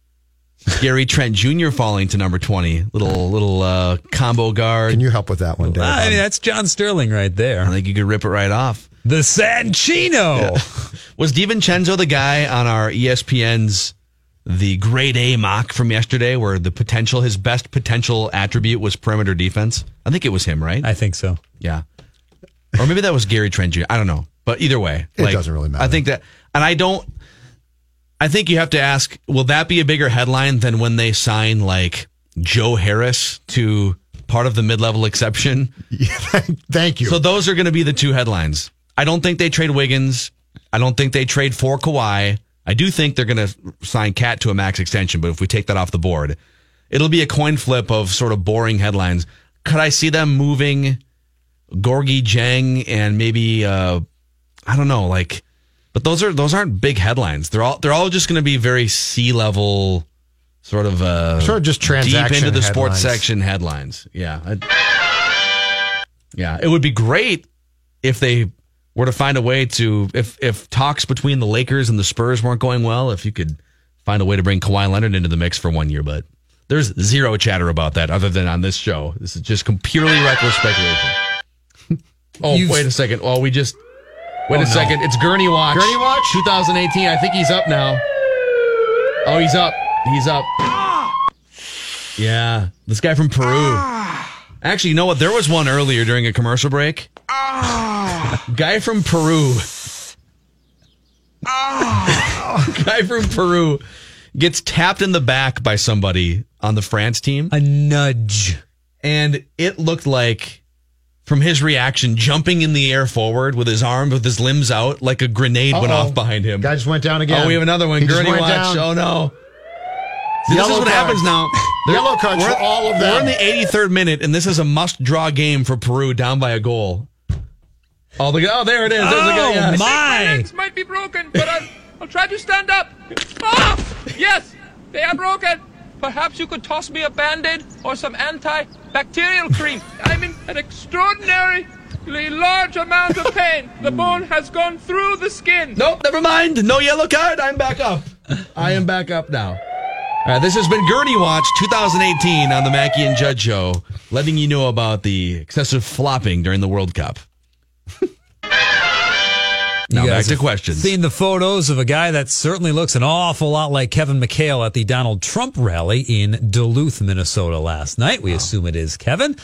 [SPEAKER 4] Gary Trent Jr. falling to number 20. Little little uh, combo guard.
[SPEAKER 5] Can you help with that one, Dave?
[SPEAKER 8] I mean, that's John Sterling right there.
[SPEAKER 4] I think you could rip it right off.
[SPEAKER 8] The Sanchino.
[SPEAKER 4] Was DiVincenzo the guy on our ESPN's the grade A mock from yesterday where the potential, his best potential attribute was perimeter defense? I think it was him, right?
[SPEAKER 8] I think so.
[SPEAKER 4] Yeah. Or maybe that was Gary Trent Jr. I don't know. But either way,
[SPEAKER 5] It doesn't really matter.
[SPEAKER 4] I think that, and I don't, I think you have to ask, will that be a bigger headline than when they sign like Joe Harris to part of the mid level exception?
[SPEAKER 5] Thank you.
[SPEAKER 4] So those are going to be the two headlines. I don't think they trade Wiggins. I don't think they trade for Kawhi. I do think they're going to sign KAT to a max extension, but if we take that off the board, it'll be a coin flip of sort of boring headlines. Could I see them moving Gorgui Dieng and maybe uh I don't know, like but those are those aren't big headlines. They're all they're all just going to be very sea level sort of uh
[SPEAKER 5] Sort of just
[SPEAKER 4] deep into
[SPEAKER 5] transaction
[SPEAKER 4] the sports section headlines. Yeah. I- yeah, it would be great if they were to find a way to if if talks between the Lakers and the Spurs weren't going well, if you could find a way to bring Kawhi Leonard into the mix for one year, but there's zero chatter about that other than on this show. This is just purely reckless speculation. Oh,
[SPEAKER 8] You've-
[SPEAKER 4] wait a second. Oh, we just wait
[SPEAKER 8] Oh,
[SPEAKER 4] a
[SPEAKER 8] no.
[SPEAKER 4] second. It's Gurney Watch.
[SPEAKER 5] Gurney Watch?
[SPEAKER 4] 2018. I think he's up now. Oh, he's up. He's up. Ah! Yeah, this guy from Peru. Ah! Actually, you know what? There was one earlier during a commercial break. Ah. Guy from Peru. Ah. Guy from Peru gets tapped in the back by somebody on the France team.
[SPEAKER 8] A nudge.
[SPEAKER 4] And it looked like from his reaction, jumping in the air forward with his arms, with his limbs out, like a grenade went
[SPEAKER 5] Uh-oh.
[SPEAKER 4] off behind him.
[SPEAKER 5] Guy just went down again.
[SPEAKER 4] Oh, we have another one.
[SPEAKER 5] He just
[SPEAKER 4] Gurney
[SPEAKER 5] went
[SPEAKER 4] watch.
[SPEAKER 5] down.
[SPEAKER 4] Oh no. See, this is what
[SPEAKER 5] card.
[SPEAKER 4] happens now.
[SPEAKER 5] Yellow cards
[SPEAKER 4] we're,
[SPEAKER 5] for all of them.
[SPEAKER 4] We're in the 83rd minute, and this is a must-draw game for Peru, down by a goal. Oh, the, oh there it is. There's the guy.
[SPEAKER 8] Oh,
[SPEAKER 4] yes.
[SPEAKER 8] my.
[SPEAKER 13] legs might be broken, but I'll, I'll try to stand up. Ah! Yes, they are broken. Perhaps you could toss me a band-aid or some antibacterial cream. I'm in an extraordinarily large amount of pain. The bone has gone through the skin.
[SPEAKER 4] Nope, never mind. No yellow card. I'm back up. I am back up now. Right, this has been Gurney Watch 2018 on the Mackey and Judd Show, letting you know about the excessive flopping during the World Cup. now
[SPEAKER 8] You
[SPEAKER 4] back to questions.
[SPEAKER 8] Seen the photos of a guy that certainly looks an awful lot like Kevin McHale at the Donald Trump rally in Duluth, Minnesota last night. We assume it is Kevin.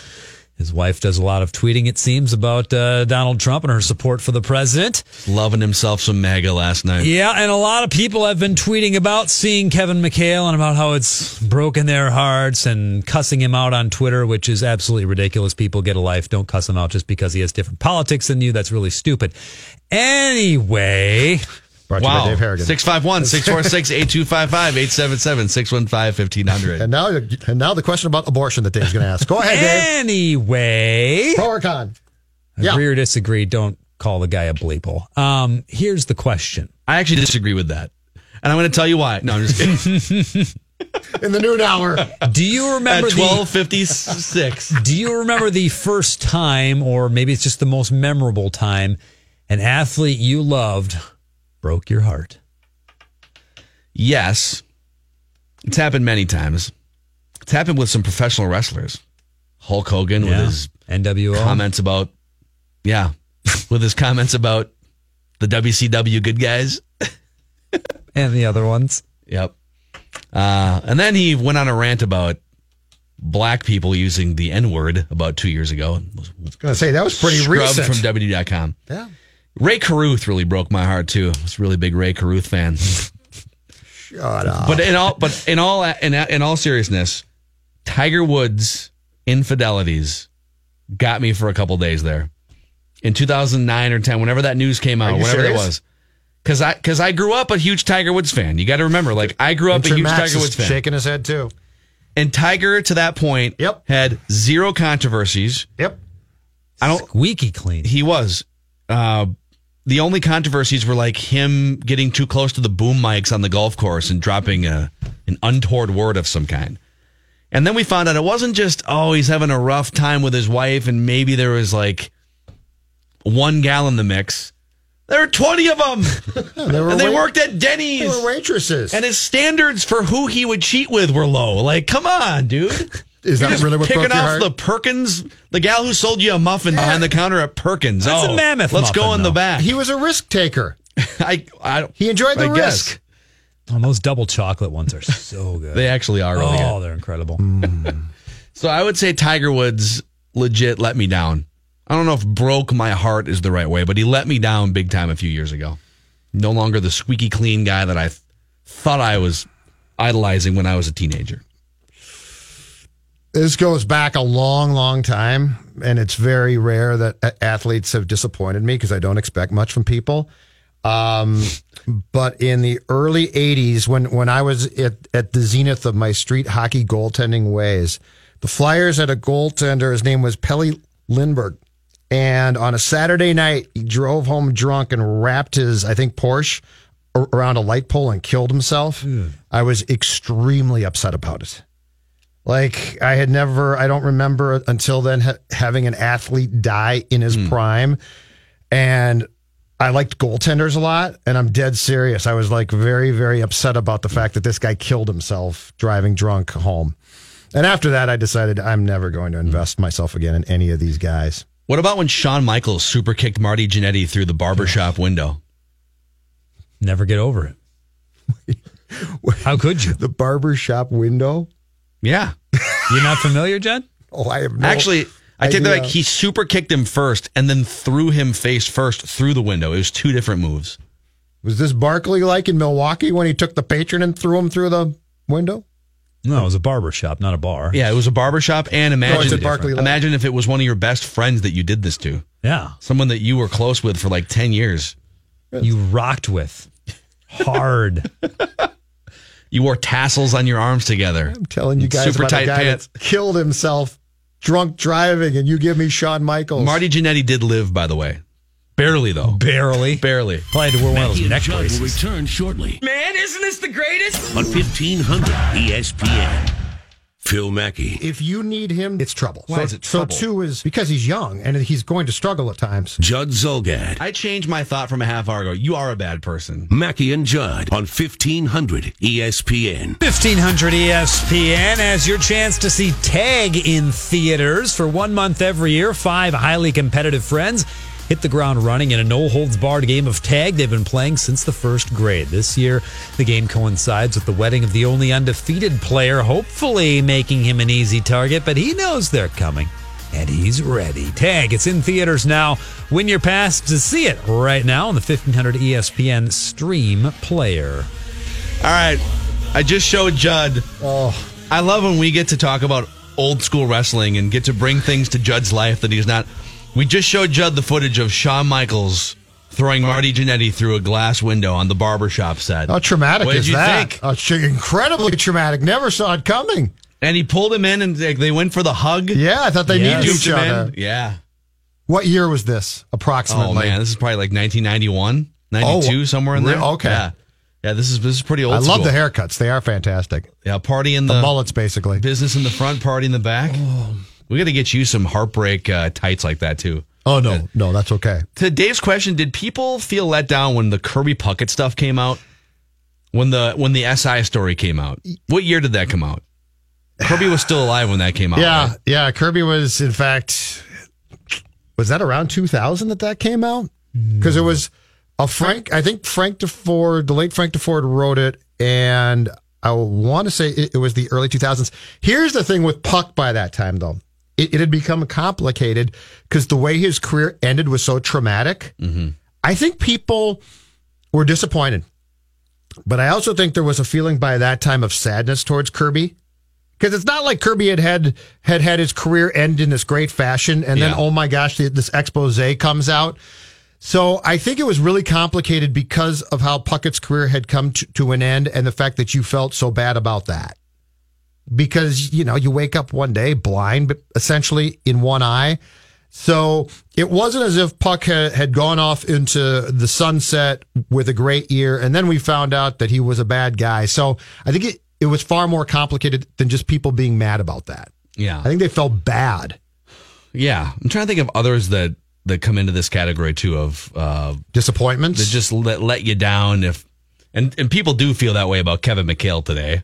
[SPEAKER 8] His wife does a lot of tweeting, it seems, about uh, Donald Trump and her support for the president.
[SPEAKER 4] Loving himself some MAGA last night.
[SPEAKER 8] Yeah, and a lot of people have been tweeting about seeing Kevin McHale and about how it's broken their hearts and cussing him out on Twitter, which is absolutely ridiculous. People get a life. Don't cuss him out just because he has different politics than you. That's really stupid. Anyway.
[SPEAKER 5] Brought to you by
[SPEAKER 4] Wow.
[SPEAKER 5] Dave Harrigan.
[SPEAKER 4] 651 646 8255 877 615 1500.
[SPEAKER 5] And now, and now the question about abortion that Dave's going to ask. Go ahead, Dave.
[SPEAKER 8] Anyway.
[SPEAKER 5] Pro or con? Yeah.
[SPEAKER 8] Agree or disagree, don't call the guy a bleeple. Um, here's the question.
[SPEAKER 4] I actually disagree with that. And I'm going to tell you why. No, I'm just kidding.
[SPEAKER 5] In the noon hour.
[SPEAKER 8] Do you remember
[SPEAKER 4] At
[SPEAKER 8] the
[SPEAKER 4] 1256.
[SPEAKER 8] Do you remember the first time, or maybe it's just the most memorable time, an athlete you loved broke your heart?
[SPEAKER 4] Yes. It's happened many times. It's happened with some professional wrestlers. Hulk Hogan with his
[SPEAKER 8] NWO.
[SPEAKER 4] comments about, yeah, with his comments about the WCW good guys.
[SPEAKER 8] and the other ones.
[SPEAKER 4] Yep. Uh, and then he went on a rant about black people using the N word about two years ago.
[SPEAKER 5] I was going to say, that was pretty
[SPEAKER 4] Scrubbed
[SPEAKER 5] recent.
[SPEAKER 4] from WWE.com.
[SPEAKER 5] Yeah.
[SPEAKER 4] Rae Carruth really broke my heart too. I was a really big Rae Carruth fan.
[SPEAKER 5] Shut up.
[SPEAKER 4] But in all, but in all, in, in all seriousness, Tiger Woods infidelities got me for a couple days there. In 2009 or 10, whenever that news came out,
[SPEAKER 5] Are you
[SPEAKER 4] whatever that was, because I because I grew up a huge Tiger Woods fan. You got to remember, like I grew up a huge
[SPEAKER 5] Max
[SPEAKER 4] Tiger
[SPEAKER 5] is
[SPEAKER 4] Woods fan,
[SPEAKER 5] shaking his head too.
[SPEAKER 4] and Tiger to that point
[SPEAKER 5] Yep.
[SPEAKER 4] had zero controversies.
[SPEAKER 5] Yep.
[SPEAKER 4] I don't.
[SPEAKER 8] Squeaky clean.
[SPEAKER 4] He was. Uh, the only controversies were like him getting too close to the boom mics on the golf course and dropping a, an untoward word of some kind. And then we found out it wasn't just, oh, he's having a rough time with his wife and maybe there was like one gal in the mix. There were 20 of them.
[SPEAKER 5] They were
[SPEAKER 4] and they
[SPEAKER 5] wait-
[SPEAKER 4] worked at Denny's.
[SPEAKER 5] They were waitresses.
[SPEAKER 4] And his standards for who he would cheat with were low. Like, come on, dude.
[SPEAKER 5] Is
[SPEAKER 4] You're
[SPEAKER 5] that really what
[SPEAKER 4] picking
[SPEAKER 5] broke your
[SPEAKER 4] off
[SPEAKER 5] heart?
[SPEAKER 4] the Perkins, the gal who sold you a muffin behind the counter at Perkins.
[SPEAKER 8] That's a
[SPEAKER 4] oh,
[SPEAKER 8] mammoth
[SPEAKER 4] Let's go
[SPEAKER 8] muffin,
[SPEAKER 4] in the
[SPEAKER 8] though.
[SPEAKER 4] back.
[SPEAKER 5] he was a risk taker.
[SPEAKER 4] I, I,
[SPEAKER 5] He enjoyed the
[SPEAKER 4] I guess.
[SPEAKER 5] risk.
[SPEAKER 8] Oh, those double chocolate ones are so good.
[SPEAKER 4] They actually are really
[SPEAKER 8] oh,
[SPEAKER 4] good.
[SPEAKER 8] they're incredible.
[SPEAKER 4] So I would say Tiger Woods legit let me down. I don't know if broke my heart is the right way, but he let me down big time a few years ago. No longer the squeaky clean guy that I th- thought I was idolizing when I was a teenager.
[SPEAKER 5] This goes back a long, long time, and it's very rare that athletes have disappointed me because I don't expect much from people. Um, but in the early '80s, when when I was at, at the zenith of my street hockey goaltending ways, the Flyers had a goaltender. His name was Pelle Lindbergh, and on a Saturday night, he drove home drunk and wrapped his, I think, Porsche around a light pole and killed himself. I was extremely upset about it. Like I had never, I don't remember until then ha- having an athlete die in his hmm. prime, and I liked goaltenders a lot. And I'm dead serious. I was like very, very upset about the fact that this guy killed himself driving drunk home. And after that, I decided I'm never going to hmm. invest myself again in any of these guys.
[SPEAKER 4] What about when Shawn Michaels super kicked Marty Jannetty through the barbershop window?
[SPEAKER 8] Never get over it. How could you?
[SPEAKER 5] The barber shop window.
[SPEAKER 4] Yeah.
[SPEAKER 8] You're not familiar, Jen?
[SPEAKER 5] Oh, I have no
[SPEAKER 4] Actually, I take that
[SPEAKER 5] idea.
[SPEAKER 4] back. He super kicked him first and then threw him face first through the window. It was two different moves.
[SPEAKER 5] Was this Barkley like in Milwaukee when he took the patron and threw him through the window?
[SPEAKER 8] No, it was a barber shop, not a bar.
[SPEAKER 4] Yeah, it was a barber shop, and
[SPEAKER 5] it's
[SPEAKER 4] imagine
[SPEAKER 5] at Barclay Lane.
[SPEAKER 4] imagine if it was one of your best friends that you did this to,
[SPEAKER 8] Yeah.
[SPEAKER 4] someone that you were close with for like ten years.
[SPEAKER 8] You rocked with hard.
[SPEAKER 4] You wore tassels on your arms together.
[SPEAKER 5] I'm telling you guys
[SPEAKER 4] super
[SPEAKER 5] about
[SPEAKER 4] tight
[SPEAKER 5] a guy
[SPEAKER 4] pants.
[SPEAKER 5] that killed himself drunk driving, and you give me Shawn Michaels.
[SPEAKER 4] Marty Jannetty did live, by the way, barely though,
[SPEAKER 8] Barely.
[SPEAKER 4] barely.
[SPEAKER 8] Probably had to wear one of
[SPEAKER 1] Mackey
[SPEAKER 8] those
[SPEAKER 1] and
[SPEAKER 8] neck
[SPEAKER 1] Judd will return shortly
[SPEAKER 13] Man, isn't this the greatest?
[SPEAKER 1] on E 1500 ESPN. Phil Mackey.
[SPEAKER 5] if you need him, it's trouble.
[SPEAKER 4] Why
[SPEAKER 5] so,
[SPEAKER 4] is it trouble?
[SPEAKER 5] So two is because he's young and he's going to struggle at times.
[SPEAKER 1] Judd Zulgad.
[SPEAKER 4] I changed my thought from a half hour ago. You are a bad person.
[SPEAKER 1] Mackey and Judd on E 1500 ESPN.
[SPEAKER 8] 1500 ESPN has your chance to see Tag in theaters for one month every year. Five highly competitive friends hit the ground running in a no holds barred game of tag they've been playing since the first grade. This year, the game coincides with the wedding of the only undefeated player, hopefully making him an easy target, but he knows they're coming. And he's ready. Tag, it's in theaters now. Win your pass to see it right now on the 1500 ESPN stream player.
[SPEAKER 4] All right, I just showed Judd.
[SPEAKER 5] Oh,
[SPEAKER 4] I love when we get to talk about old school wrestling and get to bring things to Judd's life that he's not. We just showed Judd the footage of Shawn Michaels throwing Marty Jannetty through a glass window on the barbershop set.
[SPEAKER 5] how traumatic
[SPEAKER 4] What
[SPEAKER 5] is that? Oh, incredibly traumatic. Never saw it coming.
[SPEAKER 4] And he pulled him in and they, they went for the hug.
[SPEAKER 5] Yeah, I thought they
[SPEAKER 8] Yes.
[SPEAKER 5] needed each other.
[SPEAKER 4] Yeah.
[SPEAKER 5] What year was this, approximately?
[SPEAKER 4] Oh man, this is probably like 1991, 92,
[SPEAKER 5] Oh,
[SPEAKER 4] somewhere in there.
[SPEAKER 5] okay.
[SPEAKER 4] Yeah. Yeah, this is this is pretty old.
[SPEAKER 5] I love
[SPEAKER 4] school.
[SPEAKER 5] the haircuts. They are fantastic.
[SPEAKER 4] Yeah, party in
[SPEAKER 5] The,
[SPEAKER 4] the,
[SPEAKER 5] mullets, basically.
[SPEAKER 4] business in the front, party in the back. Oh, We got to get you some heartbreak uh, tights like that too.
[SPEAKER 5] Oh, no. No, that's okay.
[SPEAKER 4] To Dave's question, did people feel let down when the Kirby Puckett stuff came out? When the when the SI story came out? What year did that come out? Kirby was still alive when that came out.
[SPEAKER 5] Yeah,
[SPEAKER 4] right?
[SPEAKER 5] yeah. Kirby was, in fact, was that around 2000 that that came out? Because it was a Frank, I think Frank Deford, the late Frank Deford wrote it, and I want to say it, it was the early 2000s. Here's the thing with Puck by that time, though. It, it had become complicated because the way his career ended was so traumatic. Mm-hmm. I think people were disappointed. But I also think there was a feeling by that time of sadness towards Kirby. Because it's not like Kirby had had had had his career end in this great fashion, and then
[SPEAKER 4] Yeah.
[SPEAKER 5] oh my gosh, the- this expose comes out. So I think it was really complicated because of how Puckett's career had come to, to an end, and the fact that you felt so bad about that. Because you know you wake up one day blind, but essentially in one eye. So it wasn't as if Puck had, gone off into the sunset with a great year, and then we found out that he was a bad guy. So I think it, it was far more complicated than just people being mad about that.
[SPEAKER 4] Yeah.
[SPEAKER 5] I think they felt bad.
[SPEAKER 4] Yeah. I'm trying to think of others that that come into this category too of uh
[SPEAKER 5] Disappointments.
[SPEAKER 4] that just let let you down if and and people do feel that way about Kevin McHale today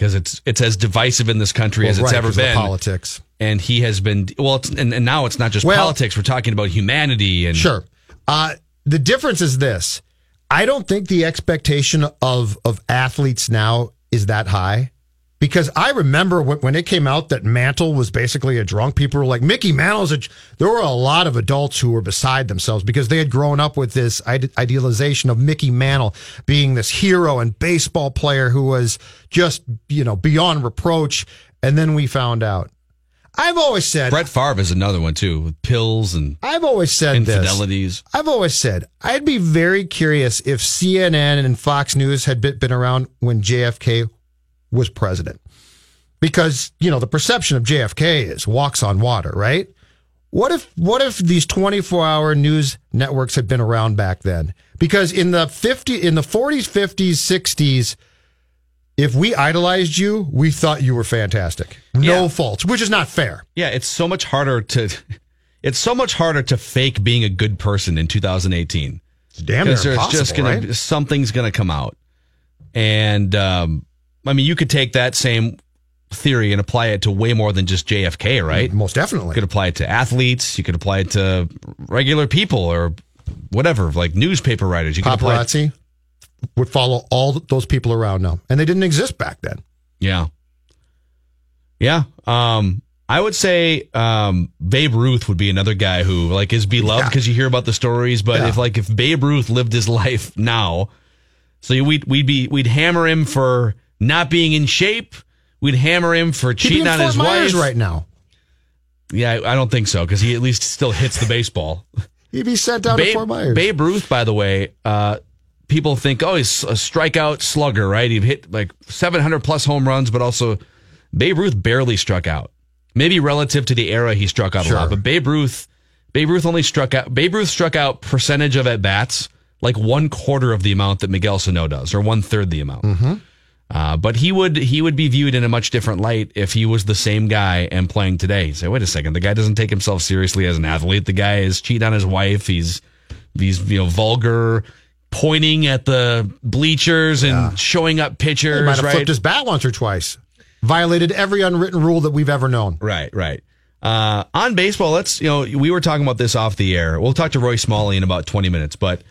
[SPEAKER 4] because it's it's as divisive in this country as it's
[SPEAKER 5] right,
[SPEAKER 4] ever been.
[SPEAKER 5] politics.
[SPEAKER 4] And he has been well, it's, and, and now it's not just
[SPEAKER 5] Well-
[SPEAKER 4] politics. We're talking about humanity and
[SPEAKER 5] Sure. Uh, the difference is this. I don't think the expectation of of athletes now is that high. Because I remember when, it came out that Mantle was basically a drunk, people were like, Mickey Mantle's a. There were a lot of adults who were beside themselves because they had grown up with this idealization of Mickey Mantle being this hero and baseball player who was just, you know, beyond reproach. And then we found out. I've always said,
[SPEAKER 4] Brett Favre is another one too with pills and
[SPEAKER 5] I've always said this.
[SPEAKER 4] infidelities.
[SPEAKER 5] I've always said I'd be very curious if CNN and Fox News had been around when JFK was president. Because, you know, the perception of JFK is walks on water, right? What if what if these 24-hour news networks had been around back then? Because in the 50 in the 40s, 50s, 60s, if we idolized you, we thought you were fantastic. No
[SPEAKER 4] Yeah.
[SPEAKER 5] faults, which is not fair.
[SPEAKER 4] Yeah, it's so much harder to it's so much harder to fake being a good person in 2018.
[SPEAKER 5] It's damn near
[SPEAKER 4] there's just
[SPEAKER 5] impossible,
[SPEAKER 4] gonna
[SPEAKER 5] right?
[SPEAKER 4] something's gonna come out, and um, I mean you could take that same theory and apply it to way more than just JFK, right?
[SPEAKER 5] Most definitely.
[SPEAKER 4] You could apply it to athletes. You could apply it to regular people or whatever, like newspaper writers. You could apply it,
[SPEAKER 5] paparazzi would follow all those people around now, and they didn't exist back then.
[SPEAKER 4] yeah, yeah. Um, I would say um, Babe Ruth would be another guy who like is beloved
[SPEAKER 5] Yeah.
[SPEAKER 4] because you hear about the stories. But
[SPEAKER 5] Yeah.
[SPEAKER 4] if like if Babe Ruth lived his life now, so we'd we'd be we'd hammer him for not being in shape. we'd hammer him for cheating on his
[SPEAKER 5] Myers
[SPEAKER 4] wife.
[SPEAKER 5] right now.
[SPEAKER 4] Yeah, I I don't think so because he at least still hits the baseball.
[SPEAKER 5] He'd be sent down to Fort Myers.
[SPEAKER 4] Babe Ruth, by the way, uh, people think, oh, he's a strikeout slugger, right? He hit like 700 plus home runs, but also Babe Ruth barely struck out. Maybe relative to the era he struck out a lot, but Babe Ruth, Babe Ruth only struck out. Babe Ruth struck out percentage of at bats like one quarter of the amount that Miguel Sano does, or one third the amount.
[SPEAKER 5] Mm-hmm.
[SPEAKER 4] Uh, but he would he would be viewed in a much different light if he was the same guy and playing today. You say, wait a second, the guy doesn't take himself seriously as an athlete. The guy is cheating on his wife. He's he's you know vulgar, pointing at the bleachers and showing up pitchers.
[SPEAKER 5] He might have
[SPEAKER 4] right?
[SPEAKER 5] flipped his bat once or twice. Violated every unwritten rule that we've ever known.
[SPEAKER 4] Right, right. Uh, on baseball, let's you know we were talking about this off the air. We'll talk to Roy Smalley in about twenty minutes, but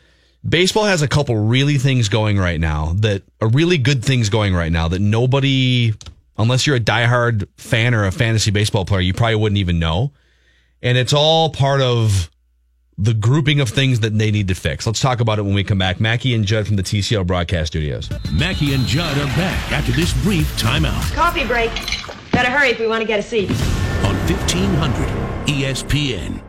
[SPEAKER 4] baseball has a couple really things going right now that are really good things going right now that nobody, unless you're a diehard fan or a fantasy baseball player, you probably wouldn't even know. And it's all part of the grouping of things that they need to fix. Let's talk about it when we come back. Mackey and Judd from the TCL broadcast studios.
[SPEAKER 1] Mackey and Judd are back after this brief timeout
[SPEAKER 14] Coffee break. Better hurry if we want to get a seat.
[SPEAKER 1] on E 1500 ESPN.